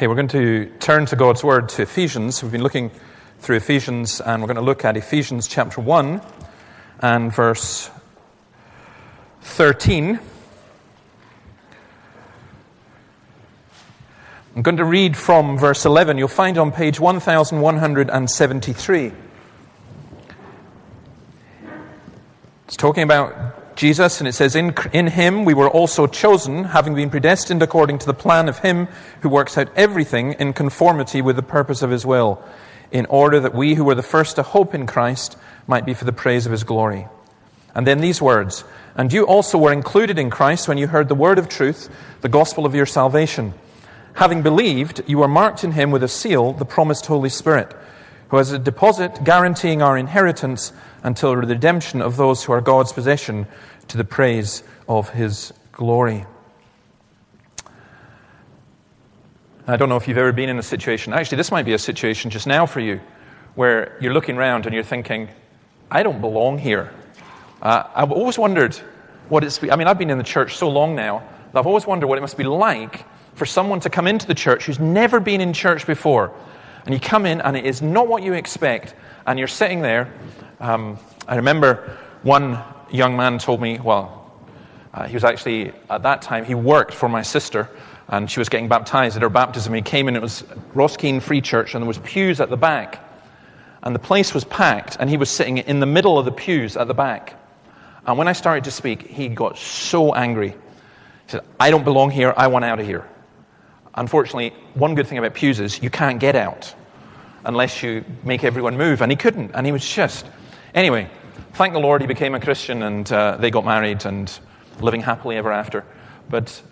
Okay, we're going to turn to God's Word to Ephesians. We've been looking through Ephesians, and we're going to look at Ephesians chapter 1 and verse 13. I'm going to read from verse 11. You'll find on page 1173. It's talking about Jesus, and it says, in, in him we were also chosen, having been predestined according to the plan of him who works out everything in conformity with the purpose of his will, in order that we who were the first to hope in Christ might be for the praise of his glory. And then these words, and you also were included in Christ when you heard the word of truth, the gospel of your salvation. Having believed, you were marked in him with a seal, the promised Holy Spirit, who has a deposit guaranteeing our inheritance until the redemption of those who are God's possession to the praise of his glory. I don't know if you've ever been in a situation, actually, this might be a situation just now for you, where you're looking around and you're thinking, I don't belong here. Uh, I've always wondered what it's, I mean, I've been in the church so long now, that I've always wondered what it must be like for someone to come into the church who's never been in church before. And you come in and it is not what you expect, and you're sitting there. Um, I remember one young man told me, well, uh, he was actually, at that time, he worked for my sister, and she was getting baptized at her baptism. He came in, it was Rosskeen Free Church, and there was pews at the back. And the place was packed, and he was sitting in the middle of the pews at the back. And when I started to speak, he got so angry. He said, I don't belong here, I want out of here. Unfortunately, one good thing about pews is you can't get out unless you make everyone move. And he couldn't, and he was just. Anyway, thank the Lord he became a Christian and uh, they got married and living happily ever after. But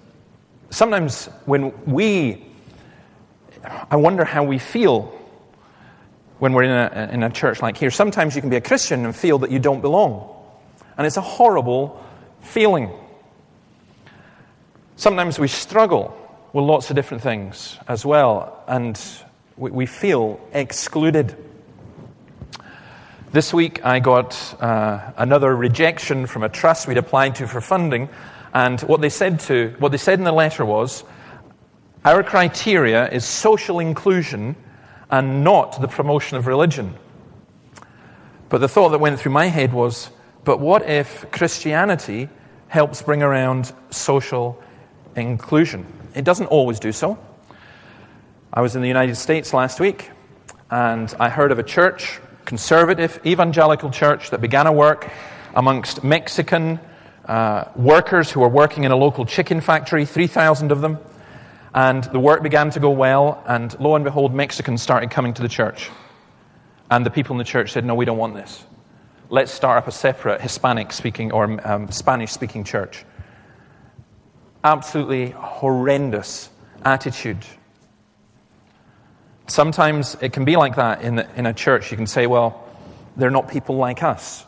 sometimes when we, I wonder how we feel when we're in a, in a church like here. Sometimes you can be a Christian and feel that you don't belong. And it's a horrible feeling. Sometimes we struggle with lots of different things as well, and we, we feel excluded. This week, I got uh, another rejection from a trust we'd applied to for funding, and what they said to what they said in the letter was, "Our criteria is social inclusion and not the promotion of religion." But the thought that went through my head was, "But what if Christianity helps bring around social inclusion?" It doesn't always do so. I was in the United States last week, and I heard of a church conservative evangelical church that began a work amongst Mexican uh, workers who were working in a local chicken factory, 3,000 of them. And the work began to go well, and lo and behold, Mexicans started coming to the church. And the people in the church said, No, we don't want this. Let's start up a separate Hispanic speaking or um, Spanish speaking church. Absolutely horrendous attitude Sometimes it can be like that in, the, in a church. You can say, well, they're not people like us.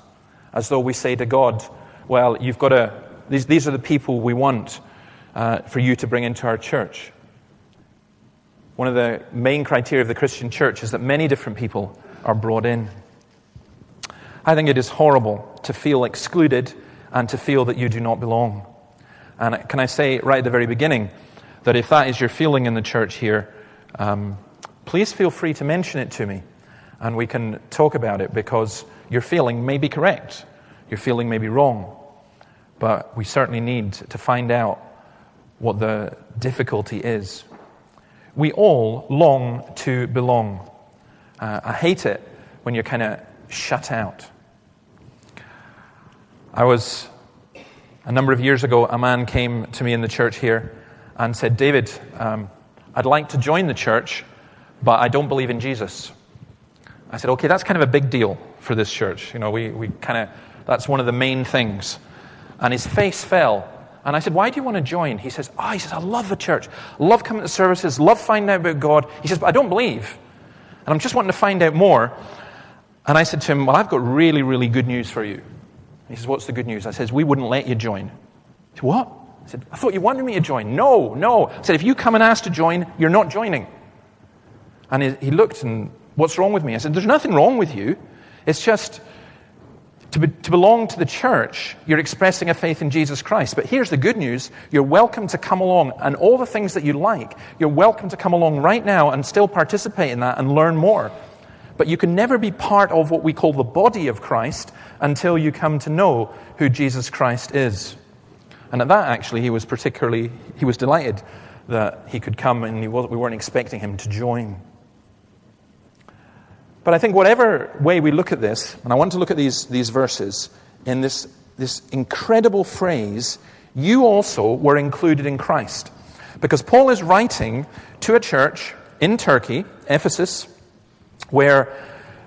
As though we say to God, well, you've got to, these, these are the people we want uh, for you to bring into our church. One of the main criteria of the Christian church is that many different people are brought in. I think it is horrible to feel excluded and to feel that you do not belong. And can I say right at the very beginning that if that is your feeling in the church here, um, please feel free to mention it to me and we can talk about it because your feeling may be correct, your feeling may be wrong, but we certainly need to find out what the difficulty is. We all long to belong. Uh, I hate it when you're kind of shut out. I was, a number of years ago, a man came to me in the church here and said, David, um, I'd like to join the church, but I don't believe in Jesus. I said, okay, that's kind of a big deal for this church. You know, we, we kind of, that's one of the main things. And his face fell. And I said, why do you want to join? He says, oh, he says, I love the church. Love coming to services. Love finding out about God. He says, but I don't believe. And I'm just wanting to find out more. And I said to him, well, I've got really, really good news for you. He says, what's the good news? I says, we wouldn't let you join. He said, what? I said, I thought you wanted me to join. No, no. I said, if you come and ask to join, you're not joining. And he, looked and, what's wrong with me? I said, there's nothing wrong with you. It's just, To, be, to belong to the church, you're expressing a faith in Jesus Christ. But here's the good news you're welcome to come along, and all the things that you like, you're welcome to come along right now and still participate in that and learn more. But you can never be part of what we call the body of Christ until you come to know who Jesus Christ is. And at that, actually, he was particularly, he was delighted that he could come and we weren't expecting him to join. But I think whatever way we look at this, and I want to look at these, these verses in this, this incredible phrase, you also were included in Christ. Because Paul is writing to a church in Turkey, Ephesus, where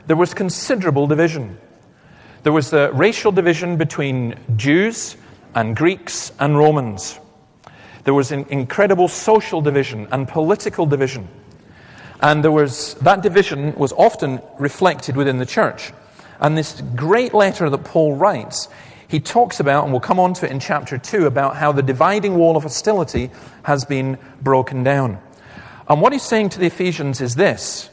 there was considerable division. There was the racial division between Jews and Greeks and Romans. There was an incredible social division and political division. And there was, that division was often reflected within the church. And this great letter that Paul writes, he talks about, and we'll come on to it in chapter 2, about how the dividing wall of hostility has been broken down. And what he's saying to the Ephesians is this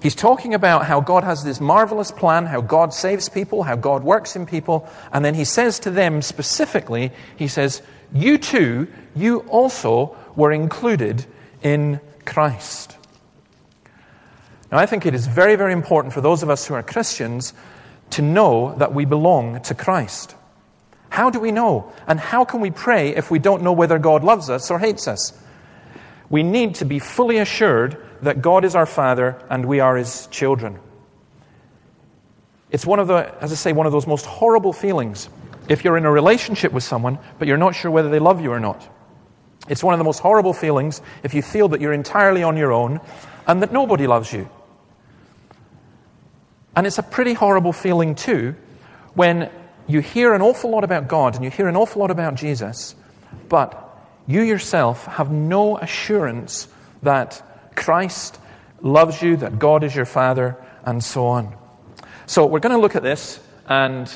He's talking about how God has this marvelous plan, how God saves people, how God works in people. And then he says to them specifically, he says, You too, you also were included in Christ. Now, I think it is very, very important for those of us who are Christians to know that we belong to Christ. How do we know? And how can we pray if we don't know whether God loves us or hates us? We need to be fully assured that God is our Father and we are His children. It's one of the, as I say, one of those most horrible feelings if you're in a relationship with someone, but you're not sure whether they love you or not. It's one of the most horrible feelings if you feel that you're entirely on your own and that nobody loves you. And it's a pretty horrible feeling, too, when you hear an awful lot about God and you hear an awful lot about Jesus, but you yourself have no assurance that Christ loves you, that God is your Father, and so on. So we're going to look at this, and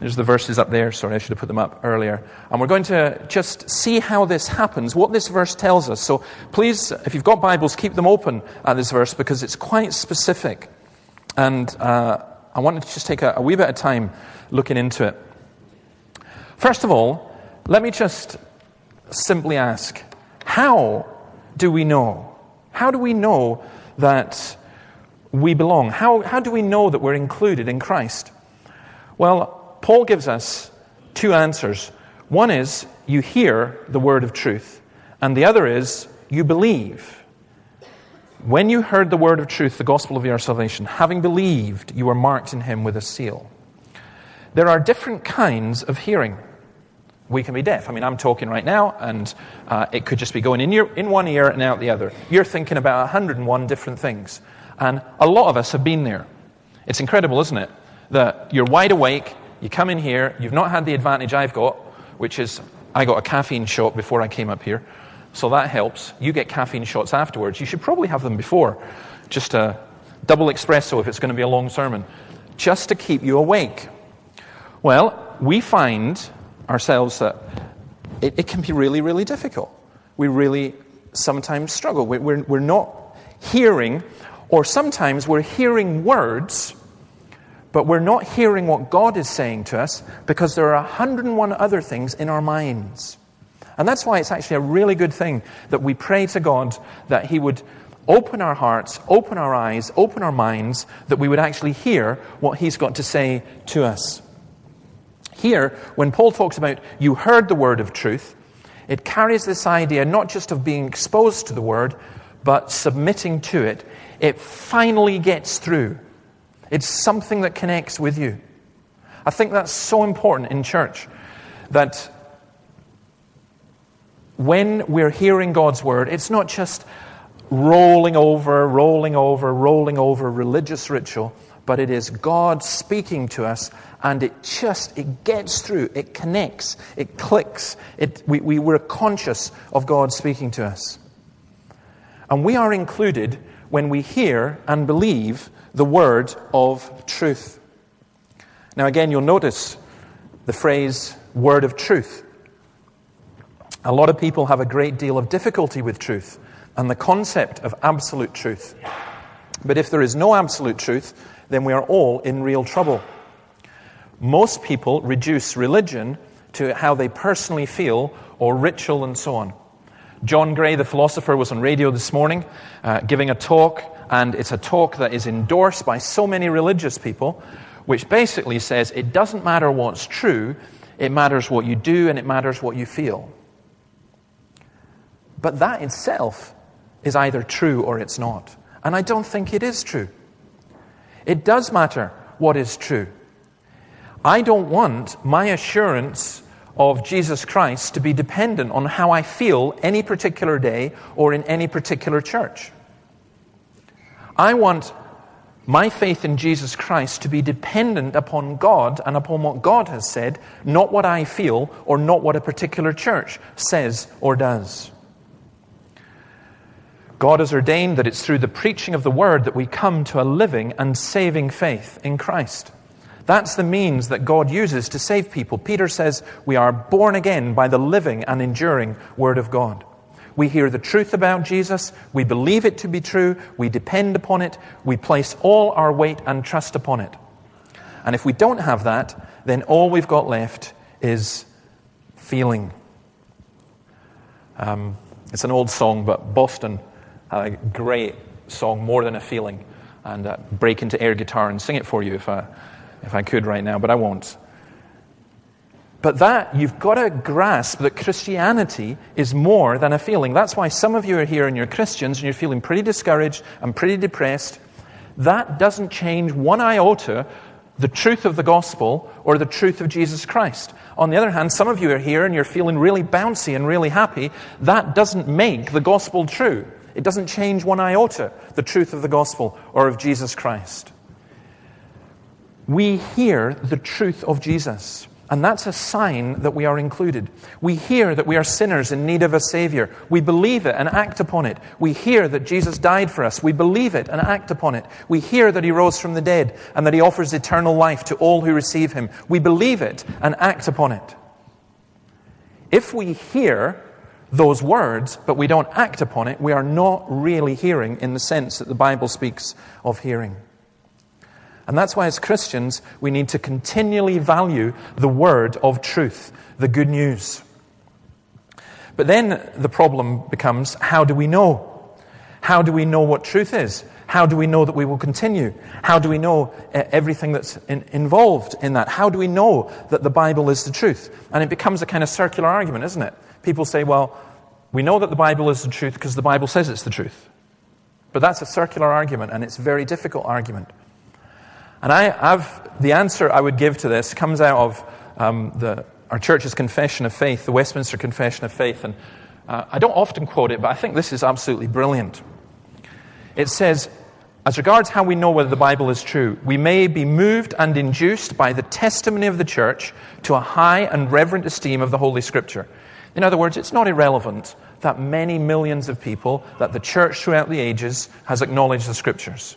there's the verses up there. Sorry, I should have put them up earlier. And we're going to just see how this happens, what this verse tells us. So please, if you've got Bibles, keep them open at this verse because it's quite specific. And uh, I wanted to just take a, a wee bit of time looking into it. First of all, let me just simply ask how do we know? How do we know that we belong? How, how do we know that we're included in Christ? Well, Paul gives us two answers. One is you hear the word of truth, and the other is you believe. When you heard the word of truth, the gospel of your salvation, having believed, you were marked in him with a seal. There are different kinds of hearing. We can be deaf. I mean, I'm talking right now, and uh, it could just be going in, your, in one ear and out the other. You're thinking about 101 different things. And a lot of us have been there. It's incredible, isn't it? That you're wide awake, you come in here, you've not had the advantage I've got, which is I got a caffeine shot before I came up here. So that helps. You get caffeine shots afterwards. You should probably have them before. Just a double espresso if it's going to be a long sermon, just to keep you awake. Well, we find ourselves that it, it can be really, really difficult. We really sometimes struggle. We're, we're, we're not hearing, or sometimes we're hearing words but we're not hearing what God is saying to us because there are 101 other things in our minds. And that's why it's actually a really good thing that we pray to God that He would open our hearts, open our eyes, open our minds, that we would actually hear what He's got to say to us. Here, when Paul talks about you heard the word of truth, it carries this idea not just of being exposed to the word, but submitting to it. It finally gets through. It's something that connects with you. I think that's so important in church that when we're hearing God's word, it's not just rolling over, rolling over, rolling over religious ritual, but it is God speaking to us and it just it gets through, it connects, it clicks. It, we, we were conscious of God speaking to us. And we are included when we hear and believe the word of truth. Now, again, you'll notice the phrase word of truth. A lot of people have a great deal of difficulty with truth and the concept of absolute truth. But if there is no absolute truth, then we are all in real trouble. Most people reduce religion to how they personally feel or ritual and so on. John Gray, the philosopher, was on radio this morning uh, giving a talk, and it's a talk that is endorsed by so many religious people, which basically says it doesn't matter what's true, it matters what you do and it matters what you feel. But that itself is either true or it's not. And I don't think it is true. It does matter what is true. I don't want my assurance of Jesus Christ to be dependent on how I feel any particular day or in any particular church. I want my faith in Jesus Christ to be dependent upon God and upon what God has said, not what I feel or not what a particular church says or does. God has ordained that it's through the preaching of the word that we come to a living and saving faith in Christ. That's the means that God uses to save people. Peter says we are born again by the living and enduring Word of God. We hear the truth about Jesus, we believe it to be true, we depend upon it, we place all our weight and trust upon it. And if we don't have that, then all we've got left is feeling. Um, it's an old song, but Boston had a great song, More Than a Feeling. And uh, break into air guitar and sing it for you if I, if I could right now, but I won't. But that, you've got to grasp that Christianity is more than a feeling. That's why some of you are here and you're Christians and you're feeling pretty discouraged and pretty depressed. That doesn't change one iota the truth of the gospel or the truth of Jesus Christ. On the other hand, some of you are here and you're feeling really bouncy and really happy. That doesn't make the gospel true. It doesn't change one iota the truth of the gospel or of Jesus Christ we hear the truth of Jesus. And that's a sign that we are included. We hear that we are sinners in need of a Savior. We believe it and act upon it. We hear that Jesus died for us. We believe it and act upon it. We hear that He rose from the dead and that He offers eternal life to all who receive Him. We believe it and act upon it. If we hear those words, but we don't act upon it, we are not really hearing in the sense that the Bible speaks of hearing. And that's why, as Christians, we need to continually value the word of truth, the good news. But then the problem becomes how do we know? How do we know what truth is? How do we know that we will continue? How do we know uh, everything that's in, involved in that? How do we know that the Bible is the truth? And it becomes a kind of circular argument, isn't it? People say, well, we know that the Bible is the truth because the Bible says it's the truth. But that's a circular argument, and it's a very difficult argument. And I have the answer I would give to this comes out of um, the, our church's confession of faith, the Westminster Confession of Faith. And uh, I don't often quote it, but I think this is absolutely brilliant. It says, as regards how we know whether the Bible is true, we may be moved and induced by the testimony of the church to a high and reverent esteem of the Holy Scripture. In other words, it's not irrelevant that many millions of people, that the church throughout the ages has acknowledged the Scriptures.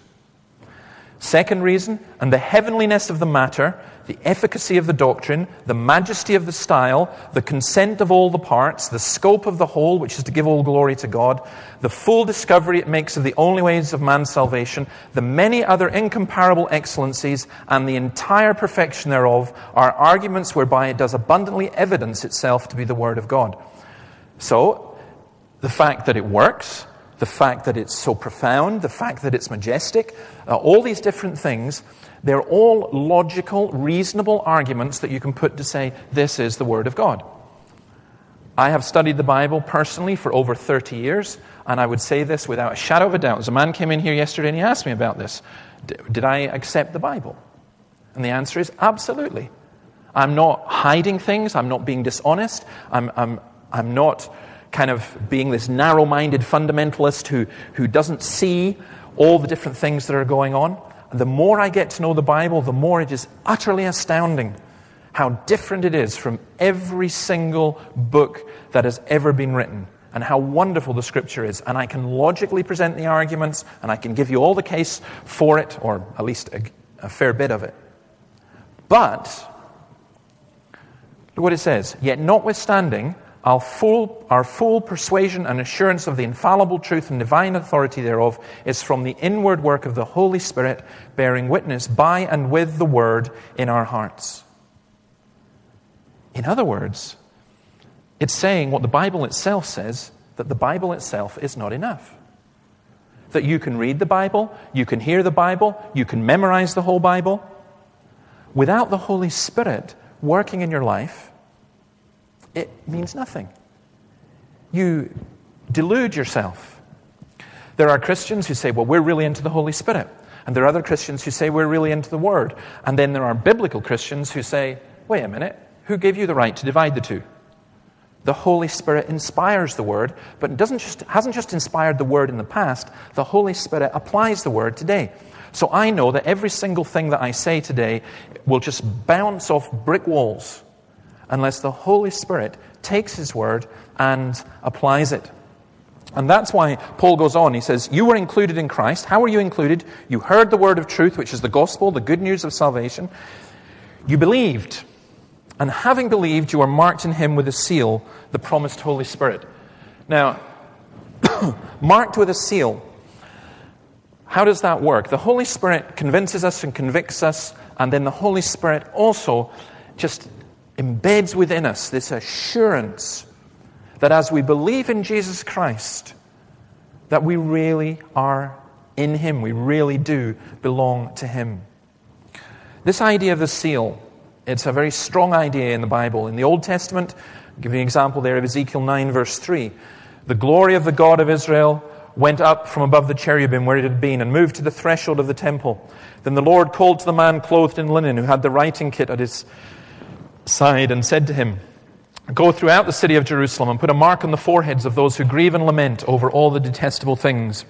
Second reason, and the heavenliness of the matter, the efficacy of the doctrine, the majesty of the style, the consent of all the parts, the scope of the whole, which is to give all glory to God, the full discovery it makes of the only ways of man's salvation, the many other incomparable excellencies, and the entire perfection thereof are arguments whereby it does abundantly evidence itself to be the Word of God. So, the fact that it works, the fact that it's so profound, the fact that it's majestic, uh, all these different things, they're all logical, reasonable arguments that you can put to say, this is the Word of God. I have studied the Bible personally for over 30 years, and I would say this without a shadow of a doubt. As a man came in here yesterday and he asked me about this Did I accept the Bible? And the answer is absolutely. I'm not hiding things, I'm not being dishonest, I'm, I'm, I'm not kind of being this narrow minded fundamentalist who, who doesn't see all the different things that are going on. And the more I get to know the Bible, the more it is utterly astounding how different it is from every single book that has ever been written and how wonderful the scripture is. And I can logically present the arguments and I can give you all the case for it, or at least a, a fair bit of it. But, look what it says. Yet, notwithstanding, our full, our full persuasion and assurance of the infallible truth and divine authority thereof is from the inward work of the Holy Spirit, bearing witness by and with the Word in our hearts. In other words, it's saying what the Bible itself says that the Bible itself is not enough. That you can read the Bible, you can hear the Bible, you can memorize the whole Bible. Without the Holy Spirit working in your life, it means nothing. You delude yourself. There are Christians who say, well, we're really into the Holy Spirit. And there are other Christians who say, we're really into the Word. And then there are biblical Christians who say, wait a minute, who gave you the right to divide the two? The Holy Spirit inspires the Word, but doesn't just, hasn't just inspired the Word in the past, the Holy Spirit applies the Word today. So I know that every single thing that I say today will just bounce off brick walls unless the Holy Spirit takes His Word and applies it. And that's why Paul goes on. He says, You were included in Christ. How were you included? You heard the word of truth, which is the gospel, the good news of salvation. You believed. And having believed, you are marked in him with a seal, the promised Holy Spirit. Now, marked with a seal. How does that work? The Holy Spirit convinces us and convicts us, and then the Holy Spirit also just embeds within us this assurance that as we believe in Jesus Christ, that we really are in Him. We really do belong to Him. This idea of the seal it's a very strong idea in the Bible. In the Old Testament, I'll give you an example there of Ezekiel 9, verse 3. The glory of the God of Israel went up from above the cherubim where it had been and moved to the threshold of the temple. Then the Lord called to the man clothed in linen who had the writing kit at his side and said to him, Go throughout the city of Jerusalem and put a mark on the foreheads of those who grieve and lament over all the detestable things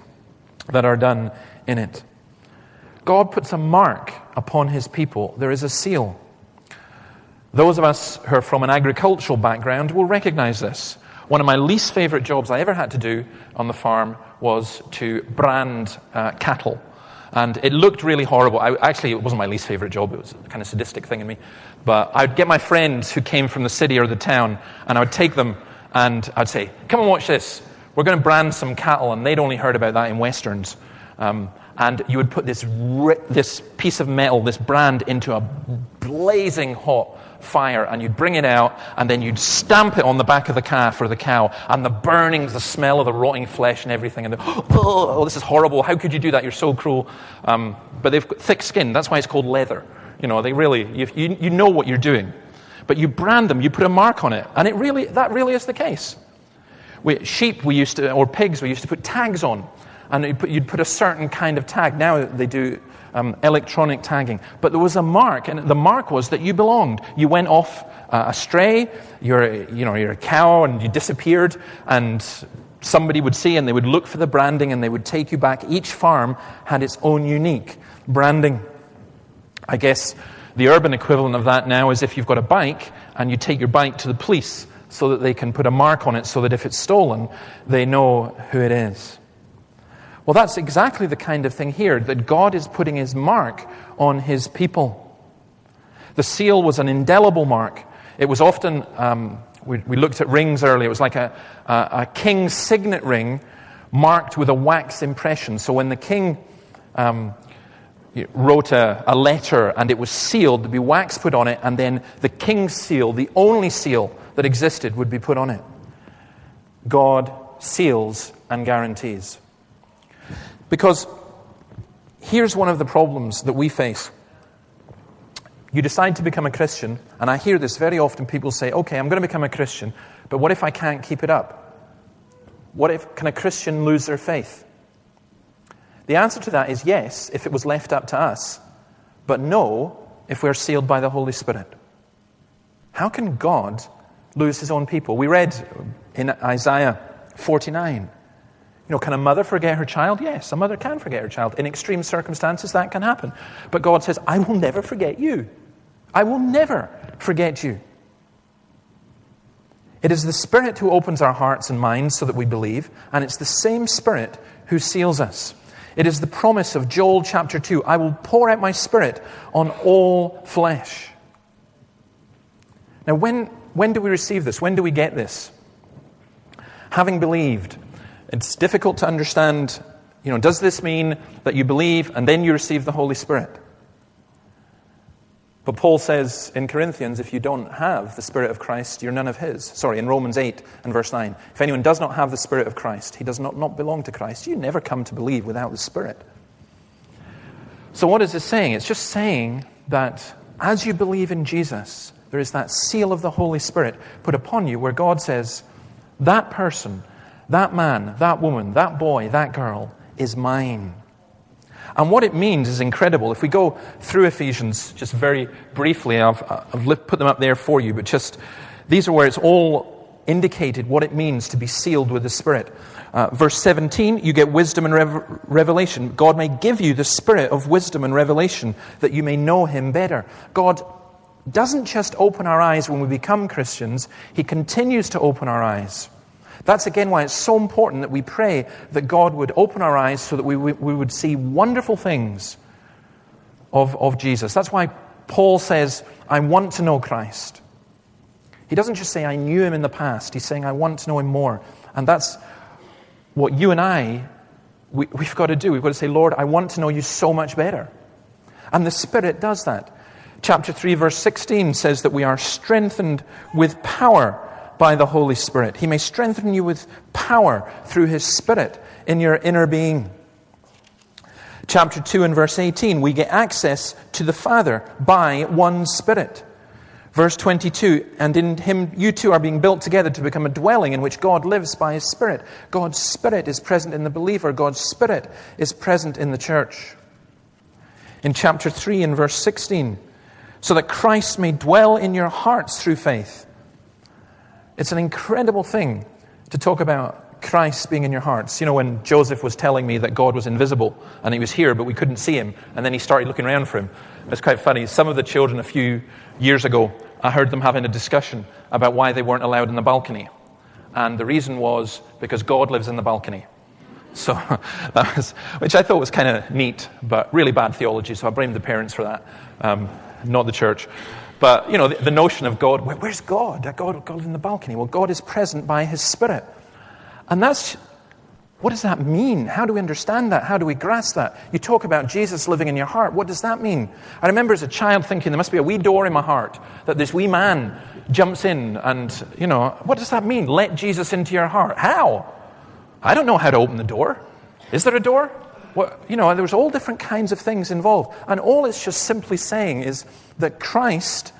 that are done in it. God puts a mark upon his people. There is a seal. Those of us who are from an agricultural background will recognize this. One of my least favorite jobs I ever had to do on the farm was to brand uh, cattle. And it looked really horrible. I, actually, it wasn't my least favorite job. It was a kind of sadistic thing in me. But I'd get my friends who came from the city or the town, and I would take them and I'd say, Come and watch this. We're going to brand some cattle. And they'd only heard about that in westerns. Um, and you would put this, this piece of metal, this brand, into a blazing hot fire and you'd bring it out and then you'd stamp it on the back of the calf or the cow and the burning, the smell of the rotting flesh and everything. And the, oh, this is horrible. How could you do that? You're so cruel. Um, but they've got thick skin. That's why it's called leather. You know, they really, you, you, you know what you're doing. But you brand them, you put a mark on it. And it really, that really is the case. We, sheep, we used to, or pigs, we used to put tags on. And you'd put, you'd put a certain kind of tag. Now they do um, electronic tagging. But there was a mark, and the mark was that you belonged. You went off uh, astray, you're, you know, you're a cow, and you disappeared, and somebody would see, and they would look for the branding, and they would take you back. Each farm had its own unique branding. I guess the urban equivalent of that now is if you've got a bike, and you take your bike to the police so that they can put a mark on it so that if it's stolen, they know who it is. Well, that's exactly the kind of thing here that God is putting his mark on his people. The seal was an indelible mark. It was often, um, we, we, looked at rings earlier, it was like a, a, a, king's signet ring marked with a wax impression. So when the king um, wrote a, a letter and it was sealed, there'd be wax put on it, and then the king's seal, the only seal that existed, would be put on it. God seals and guarantees. Because here's one of the problems that we face. You decide to become a Christian, and I hear this very often. People say, okay, I'm going to become a Christian, but what if I can't keep it up? What if, can a Christian lose their faith? The answer to that is yes, if it was left up to us, but no, if we're sealed by the Holy Spirit. How can God lose his own people? We read in Isaiah 49 know, can a mother forget her child? Yes, a mother can forget her child. In extreme circumstances, that can happen. But God says, I will never forget you. I will never forget you. It is the Spirit who opens our hearts and minds so that we believe, and it's the same Spirit who seals us. It is the promise of Joel chapter 2 I will pour out my Spirit on all flesh. Now, when, when do we receive this? When do we get this? having believed. It's difficult to understand, you know, does this mean that you believe and then you receive the Holy Spirit? But Paul says in Corinthians, if you don't have the Spirit of Christ, you're none of his. Sorry, in Romans 8 and verse 9. If anyone does not have the Spirit of Christ, he does not, not belong to Christ. You never come to believe without the Spirit. So, what is this saying? It's just saying that as you believe in Jesus, there is that seal of the Holy Spirit put upon you where God says, that person, that man, that woman, that boy, that girl is mine. And what it means is incredible. If we go through Ephesians just very briefly, I've, I've put them up there for you, but just these are where it's all indicated what it means to be sealed with the Spirit. Uh, verse 17, you get wisdom and rev- revelation. God may give you the spirit of wisdom and revelation that you may know Him better. God doesn't just open our eyes when we become Christians, He continues to open our eyes. That's again why it's so important that we pray that God would open our eyes so that we, we, we would see wonderful things of, of Jesus. That's why Paul says, I want to know Christ. He doesn't just say, I knew him in the past. He's saying, I want to know him more. And that's what you and I, we, we've got to do. We've got to say, Lord, I want to know you so much better. And the Spirit does that. Chapter 3, verse 16 says that we are strengthened with power by the Holy Spirit. He may strengthen you with power through His Spirit in your inner being. Chapter 2 and verse 18, we get access to the Father by one Spirit. Verse 22, and in him you two are being built together to become a dwelling in which God lives by his Spirit. God's Spirit is present in the believer, God's Spirit is present in the church. In chapter 3 and verse 16, so that Christ may dwell in your hearts through faith. It's an incredible thing to talk about Christ being in your hearts. You know, when Joseph was telling me that God was invisible and he was here, but we couldn't see him, and then he started looking around for him. It's quite funny. Some of the children a few years ago, I heard them having a discussion about why they weren't allowed in the balcony. And the reason was because God lives in the balcony. So that was, which I thought was kind of neat, but really bad theology. So I blame the parents for that, um, not the church. But, you know, the, the notion of God, where, where's God? God? God in the balcony. Well, God is present by his Spirit. And that's, what does that mean? How do we understand that? How do we grasp that? You talk about Jesus living in your heart. What does that mean? I remember as a child thinking there must be a wee door in my heart that this wee man jumps in and, you know, what does that mean? Let Jesus into your heart. How? I don't know how to open the door. Is there a door? Well, you know, there's all different kinds of things involved. And all it's just simply saying is that Christ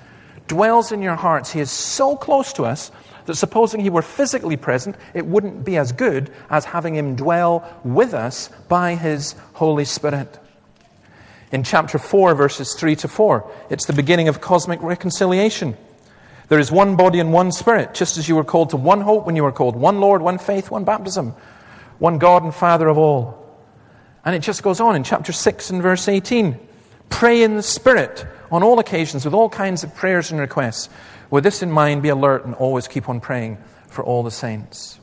dwells in your hearts. He is so close to us that supposing he were physically present, it wouldn't be as good as having him dwell with us by his Holy Spirit. In chapter 4, verses 3 to 4, it's the beginning of cosmic reconciliation. There is one body and one spirit, just as you were called to one hope when you were called, one Lord, one faith, one baptism, one God and Father of all and it just goes on in chapter 6 and verse 18. Pray in the Spirit on all occasions with all kinds of prayers and requests. With this in mind, be alert and always keep on praying for all the saints.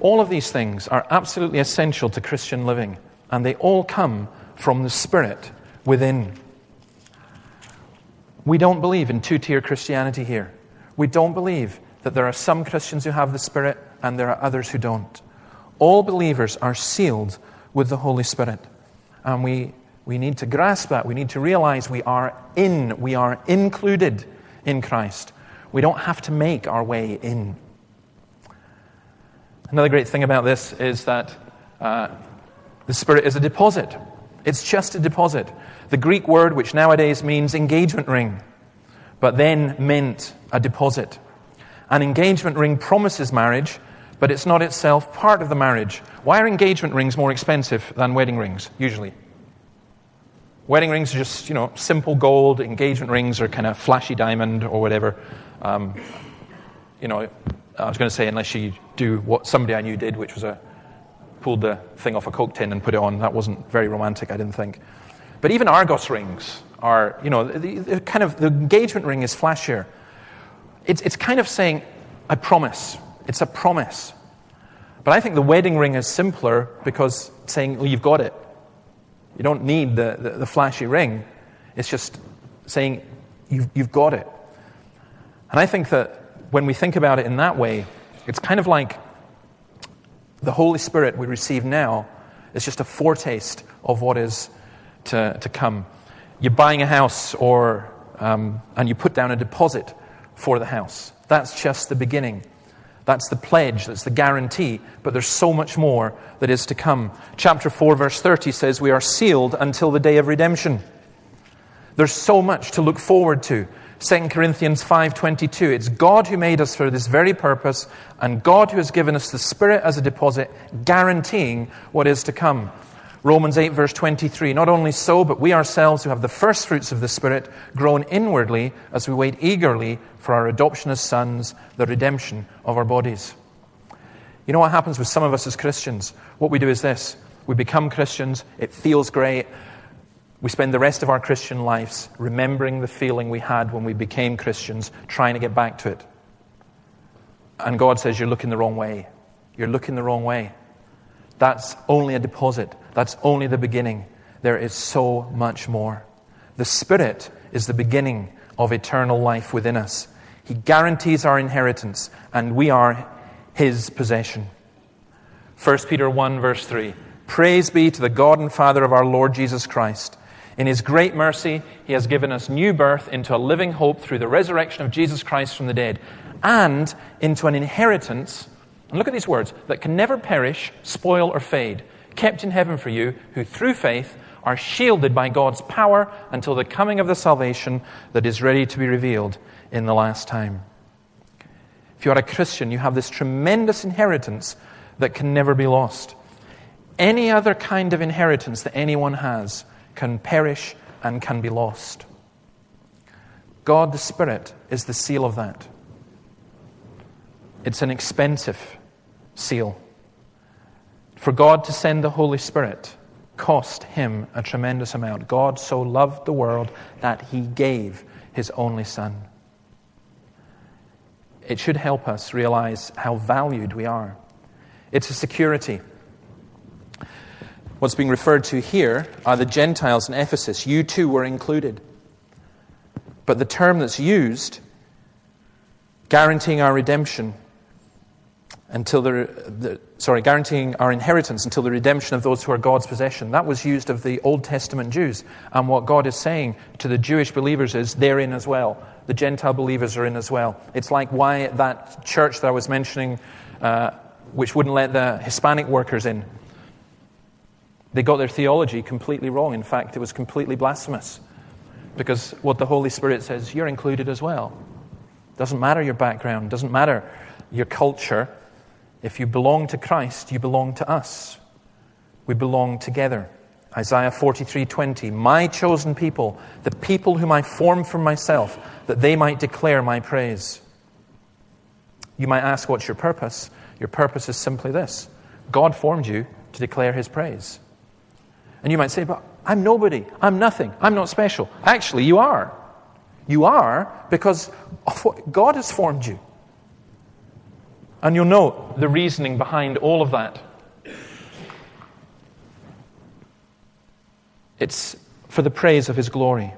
All of these things are absolutely essential to Christian living, and they all come from the Spirit within. We don't believe in two tier Christianity here. We don't believe that there are some Christians who have the Spirit and there are others who don't. All believers are sealed with the Holy Spirit. And we, we need to grasp that. We need to realize we are in, we are included in Christ. We don't have to make our way in. Another great thing about this is that uh, the Spirit is a deposit. It's just a deposit. The Greek word, which nowadays means engagement ring, but then meant a deposit. An engagement ring promises marriage, but it's not itself part of the marriage. Why are engagement rings more expensive than wedding rings, usually? Wedding rings are just, you know, simple gold. Engagement rings are kind of flashy diamond or whatever. Um, you know, I was going to say, unless you do what somebody I knew did, which was a pulled the thing off a Coke tin and put it on. That wasn't very romantic, I didn't think. But even Argos rings are, you know, the, the kind of the engagement ring is flashier. It's, it's kind of saying, I promise. It's a promise. But I think the wedding ring is simpler because saying, well, you've got it. You don't need the, the, the flashy ring. It's just saying, you've, you've got it. And I think that when we think about it in that way, it's kind of like the Holy Spirit we receive now is just a foretaste of what is to, to come. You're buying a house or, um, and you put down a deposit for the house. That's just the beginning. That's the pledge, that's the guarantee, but there's so much more that is to come. Chapter 4, verse 30 says, We are sealed until the day of redemption. There's so much to look forward to. 2 Corinthians 5:22 It's God who made us for this very purpose and God who has given us the spirit as a deposit guaranteeing what is to come. Romans 8 verse 23 Not only so but we ourselves who have the first fruits of the spirit groan inwardly as we wait eagerly for our adoption as sons the redemption of our bodies. You know what happens with some of us as Christians? What we do is this. We become Christians, it feels great, we spend the rest of our Christian lives remembering the feeling we had when we became Christians, trying to get back to it. And God says, You're looking the wrong way. You're looking the wrong way. That's only a deposit, that's only the beginning. There is so much more. The Spirit is the beginning of eternal life within us. He guarantees our inheritance, and we are His possession. 1 Peter 1, verse 3 Praise be to the God and Father of our Lord Jesus Christ in His great mercy, He has given us new birth into a living hope through the resurrection of Jesus Christ from the dead, and into an inheritance, and look at these words, that can never perish, spoil, or fade, kept in heaven for you, who through faith are shielded by God's power until the coming of the salvation that is ready to be revealed in the last time. If you are a Christian, you have this tremendous inheritance that can never be lost. Any other kind of inheritance that anyone has can perish and can be lost. God the Spirit is the seal of that. It's an expensive seal. For God to send the Holy Spirit cost him a tremendous amount. God so loved the world that he gave his only Son. It should help us realize how valued we are. It's a security. What's being referred to here are the Gentiles in Ephesus. You too were included. But the term that's used, guaranteeing our redemption until the, the, sorry, guaranteeing our inheritance until the redemption of those who are God's possession. That was used of the Old Testament Jews. And what God is saying to the Jewish believers is they're in as well. The Gentile believers are in as well. It's like why that church that I was mentioning, uh, which wouldn't let the Hispanic workers in, they got their theology completely wrong. In fact, it was completely blasphemous. Because what the Holy Spirit says, you're included as well. Doesn't matter your background, doesn't matter your culture. If you belong to Christ, you belong to us. We belong together. Isaiah 43:20 My chosen people, the people whom I formed for myself, that they might declare my praise. You might ask what's your purpose? Your purpose is simply this. God formed you to declare his praise. And you might say, but I'm nobody. I'm nothing. I'm not special. Actually, you are. You are because God has formed you. And you'll note the reasoning behind all of that. It's for the praise of His glory.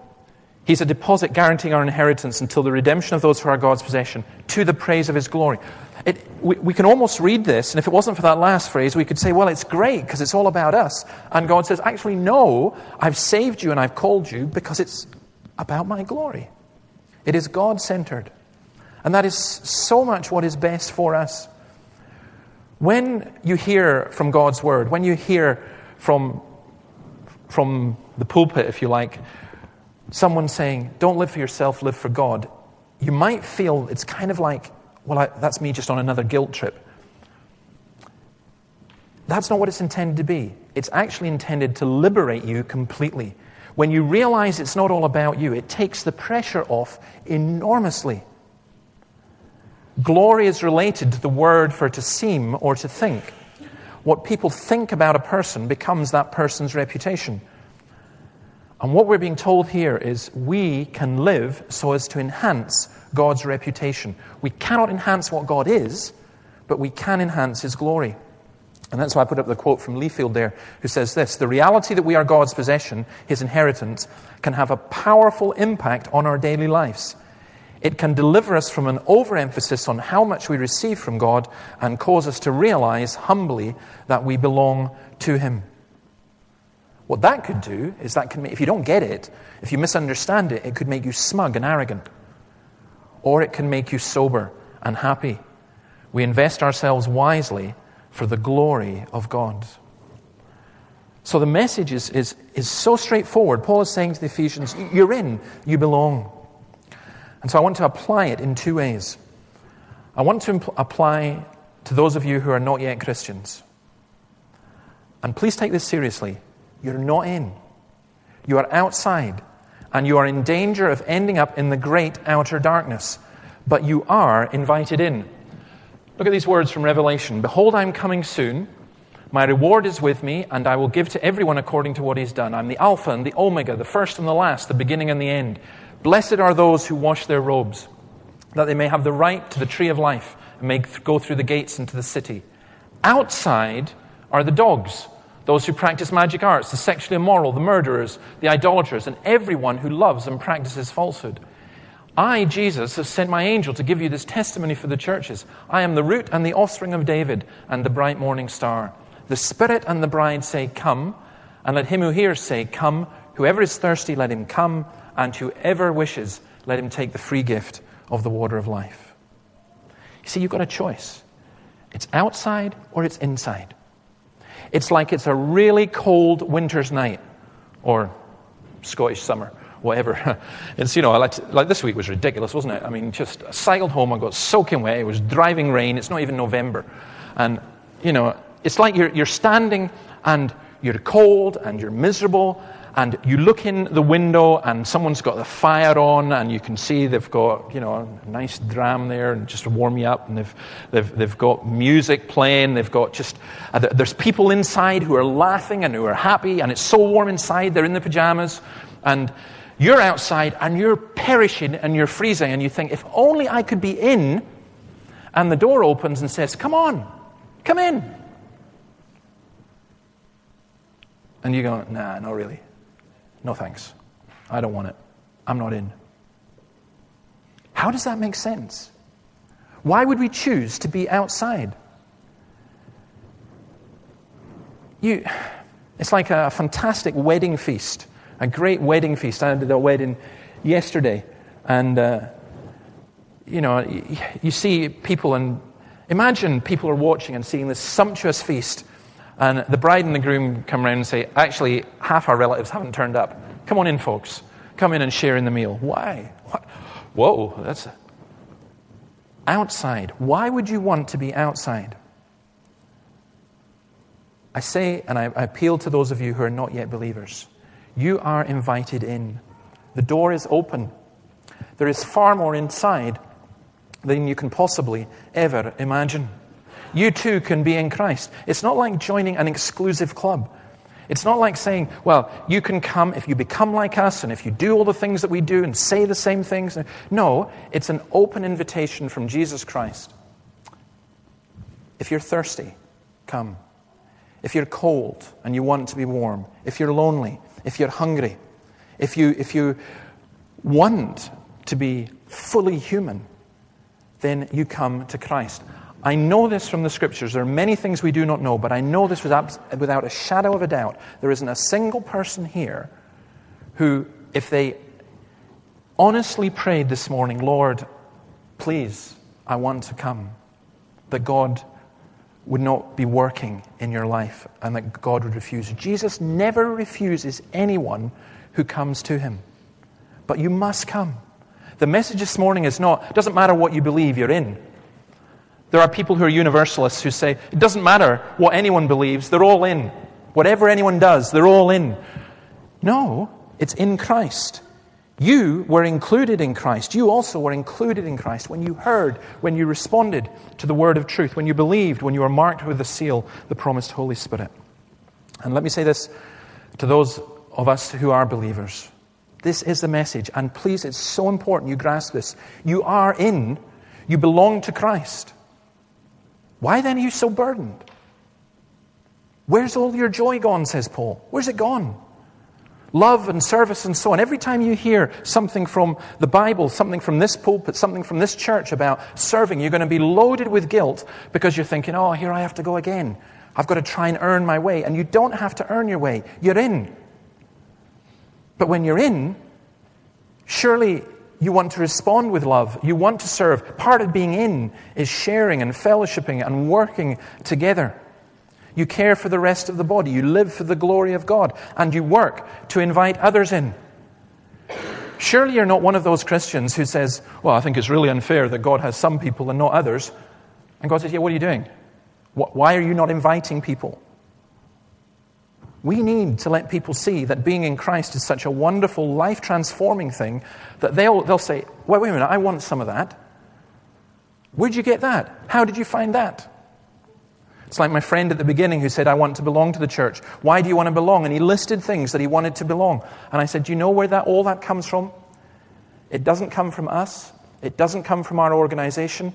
He's a deposit guaranteeing our inheritance until the redemption of those who are God's possession, to the praise of His glory. It, we, we, can almost read this, and if it wasn't for that last phrase, we could say, well, it's great because it's all about us. And God says, actually, no, I've saved you and I've called you because it's about my glory. It is God centered. And that is so much what is best for us. When you hear from God's word, when you hear from, from the pulpit, if you like, someone saying, don't live for yourself, live for God, you might feel it's kind of like well, I, that's me just on another guilt trip. That's not what it's intended to be. It's actually intended to liberate you completely. When you realize it's not all about you, it takes the pressure off enormously. Glory is related to the word for to seem or to think. What people think about a person becomes that person's reputation. And what we're being told here is we can live so as to enhance God's reputation. We cannot enhance what God is, but we can enhance His glory. And that's why I put up the quote from Liefeld there, who says this The reality that we are God's possession, His inheritance, can have a powerful impact on our daily lives. It can deliver us from an overemphasis on how much we receive from God and cause us to realize humbly that we belong to Him. What that could do is that can make, if you don't get it, if you misunderstand it, it could make you smug and arrogant. Or it can make you sober and happy. We invest ourselves wisely for the glory of God. So the message is, is, is so straightforward. Paul is saying to the Ephesians, You're in, you belong. And so I want to apply it in two ways. I want to impl- apply to those of you who are not yet Christians. And please take this seriously. You're not in, you are outside, and you are in danger of ending up in the great outer darkness. But you are invited in. Look at these words from Revelation Behold, I'm coming soon. My reward is with me, and I will give to everyone according to what he's done. I'm the Alpha and the Omega, the first and the last, the beginning and the end. Blessed are those who wash their robes, that they may have the right to the tree of life and may go through the gates into the city. Outside are the dogs, those who practice magic arts, the sexually immoral, the murderers, the idolaters, and everyone who loves and practices falsehood. I, Jesus, have sent my angel to give you this testimony for the churches. I am the root and the offspring of David and the bright morning star. The Spirit and the bride say, Come, and let him who hears say, Come. Whoever is thirsty, let him come and whoever wishes, let him take the free gift of the water of life. You see, you've got a choice. It's outside or it's inside. It's like it's a really cold winter's night or Scottish summer, whatever. It's, you know, like, like this week was ridiculous, wasn't it? I mean, just I cycled home, I got soaking wet, it was driving rain, it's not even November. And, you know, it's like you're, you're standing and you're cold and you're miserable and you look in the window and someone's got the fire on and you can see they've got you know a nice dram there and just to warm you up and they've, they've, they've got music playing they've got just uh, there's people inside who are laughing and who are happy and it's so warm inside they're in the pajamas and you're outside and you're perishing and you're freezing and you think if only i could be in and the door opens and says come on come in and you go nah not really no thanks. I don't want it. I'm not in. How does that make sense? Why would we choose to be outside? You, it's like a fantastic wedding feast, a great wedding feast. I did a wedding yesterday, and uh, you know, you, you see people, and imagine people are watching and seeing this sumptuous feast and the bride and the groom come around and say, Actually, half our relatives haven't turned up. Come on in, folks. Come in and share in the meal. Why? What? Whoa, that's outside. Why would you want to be outside? I say, and I, I appeal to those of you who are not yet believers, you are invited in. The door is open. There is far more inside than you can possibly ever imagine. You too can be in Christ. It's not like joining an exclusive club. It's not like saying, well, you can come if you become like us and if you do all the things that we do and say the same things. No, it's an open invitation from Jesus Christ. If you're thirsty, come. If you're cold and you want to be warm, if you're lonely, if you're hungry, if you, if you want to be fully human, then you come to Christ. I know this from the scriptures. There are many things we do not know, but I know this without, without a shadow of a doubt. There isn't a single person here who, if they honestly prayed this morning, Lord, please, I want to come, that God would not be working in your life and that God would refuse. Jesus never refuses anyone who comes to him. But you must come. The message this morning is not, doesn't matter what you believe you're in. There are people who are universalists who say it doesn't matter what anyone believes, they're all in. Whatever anyone does, they're all in. No, it's in Christ. You were included in Christ. You also were included in Christ when you heard, when you responded to the word of truth, when you believed, when you were marked with the seal, the promised Holy Spirit. And let me say this to those of us who are believers. This is the message. And please, it's so important you grasp this. You are in, you belong to Christ. Why then are you so burdened? Where's all your joy gone, says Paul? Where's it gone? love and service and so on. Every time you hear something from the Bible, something from this pulpit, something from this church about serving, you're going to be loaded with guilt because you're thinking, oh, here I have to go again. I've got to try and earn my way. And you don't have to earn your way. You're in. But when you're in, surely you want to respond with love. You want to serve. Part of being in is sharing and fellowshipping and working together. You care for the rest of the body. You live for the glory of God. And you work to invite others in. Surely you're not one of those Christians who says, Well, I think it's really unfair that God has some people and not others. And God says, Yeah, what are you doing? Why are you not inviting people? We need to let people see that being in Christ is such a wonderful, life transforming thing that they'll, they'll say, wait, wait a minute, I want some of that. Where'd you get that? How did you find that? It's like my friend at the beginning who said, I want to belong to the church. Why do you want to belong? And he listed things that he wanted to belong. And I said, Do you know where that, all that comes from? It doesn't come from us, it doesn't come from our organization,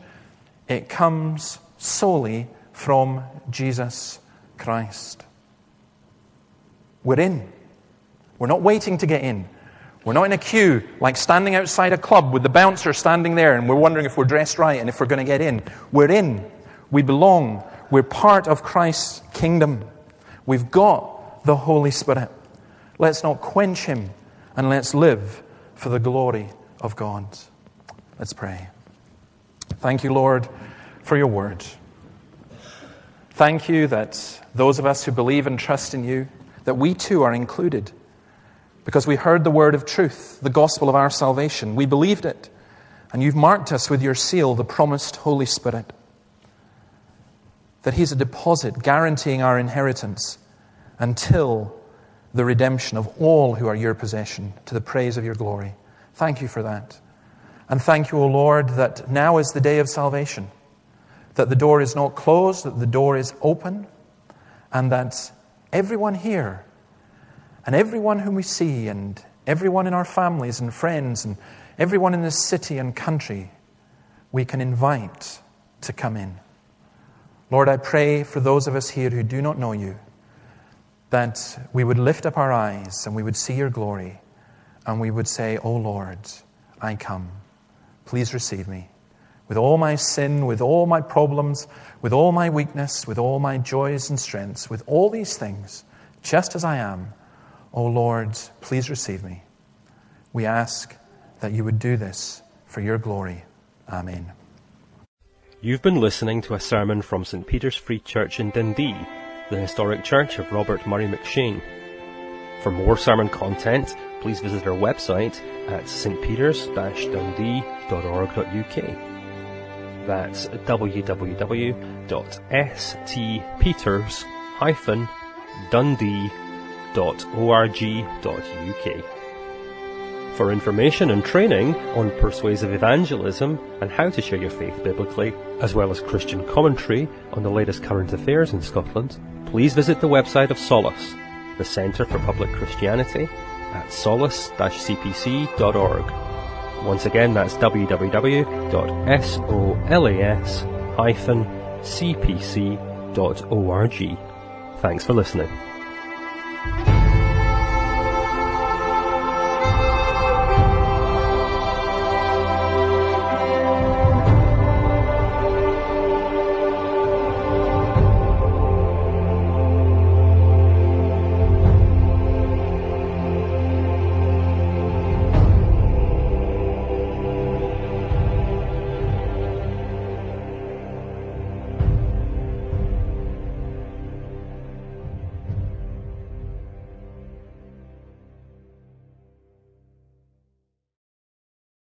it comes solely from Jesus Christ. We're in. We're not waiting to get in. We're not in a queue like standing outside a club with the bouncer standing there and we're wondering if we're dressed right and if we're going to get in. We're in. We belong. We're part of Christ's kingdom. We've got the Holy Spirit. Let's not quench Him and let's live for the glory of God. Let's pray. Thank you, Lord, for your word. Thank you that those of us who believe and trust in you, that we too are included because we heard the word of truth, the gospel of our salvation. We believed it, and you've marked us with your seal, the promised Holy Spirit that He's a deposit guaranteeing our inheritance until the redemption of all who are your possession to the praise of your glory. Thank you for that. And thank you, O Lord, that now is the day of salvation, that the door is not closed, that the door is open, and that everyone here and everyone whom we see and everyone in our families and friends and everyone in this city and country, we can invite to come in. Lord, I pray for those of us here who do not know you that we would lift up our eyes and we would see your glory and we would say, O oh Lord, I come. Please receive me. With all my sin, with all my problems, with all my weakness, with all my joys and strengths, with all these things, just as I am, O Lord, please receive me. We ask that you would do this for your glory. Amen. You've been listening to a sermon from St Peter's Free Church in Dundee, the historic church of Robert Murray M'Cheyne. For more sermon content, please visit our website at stpeters-dundee.org.uk. That's www.stpeters-dundee.org.uk for information and training on persuasive evangelism and how to share your faith biblically, as well as Christian commentary on the latest current affairs in Scotland, please visit the website of Solas, the Centre for Public Christianity, at solas-cpc.org. Once again, that's www.solas-cpc.org. Thanks for listening.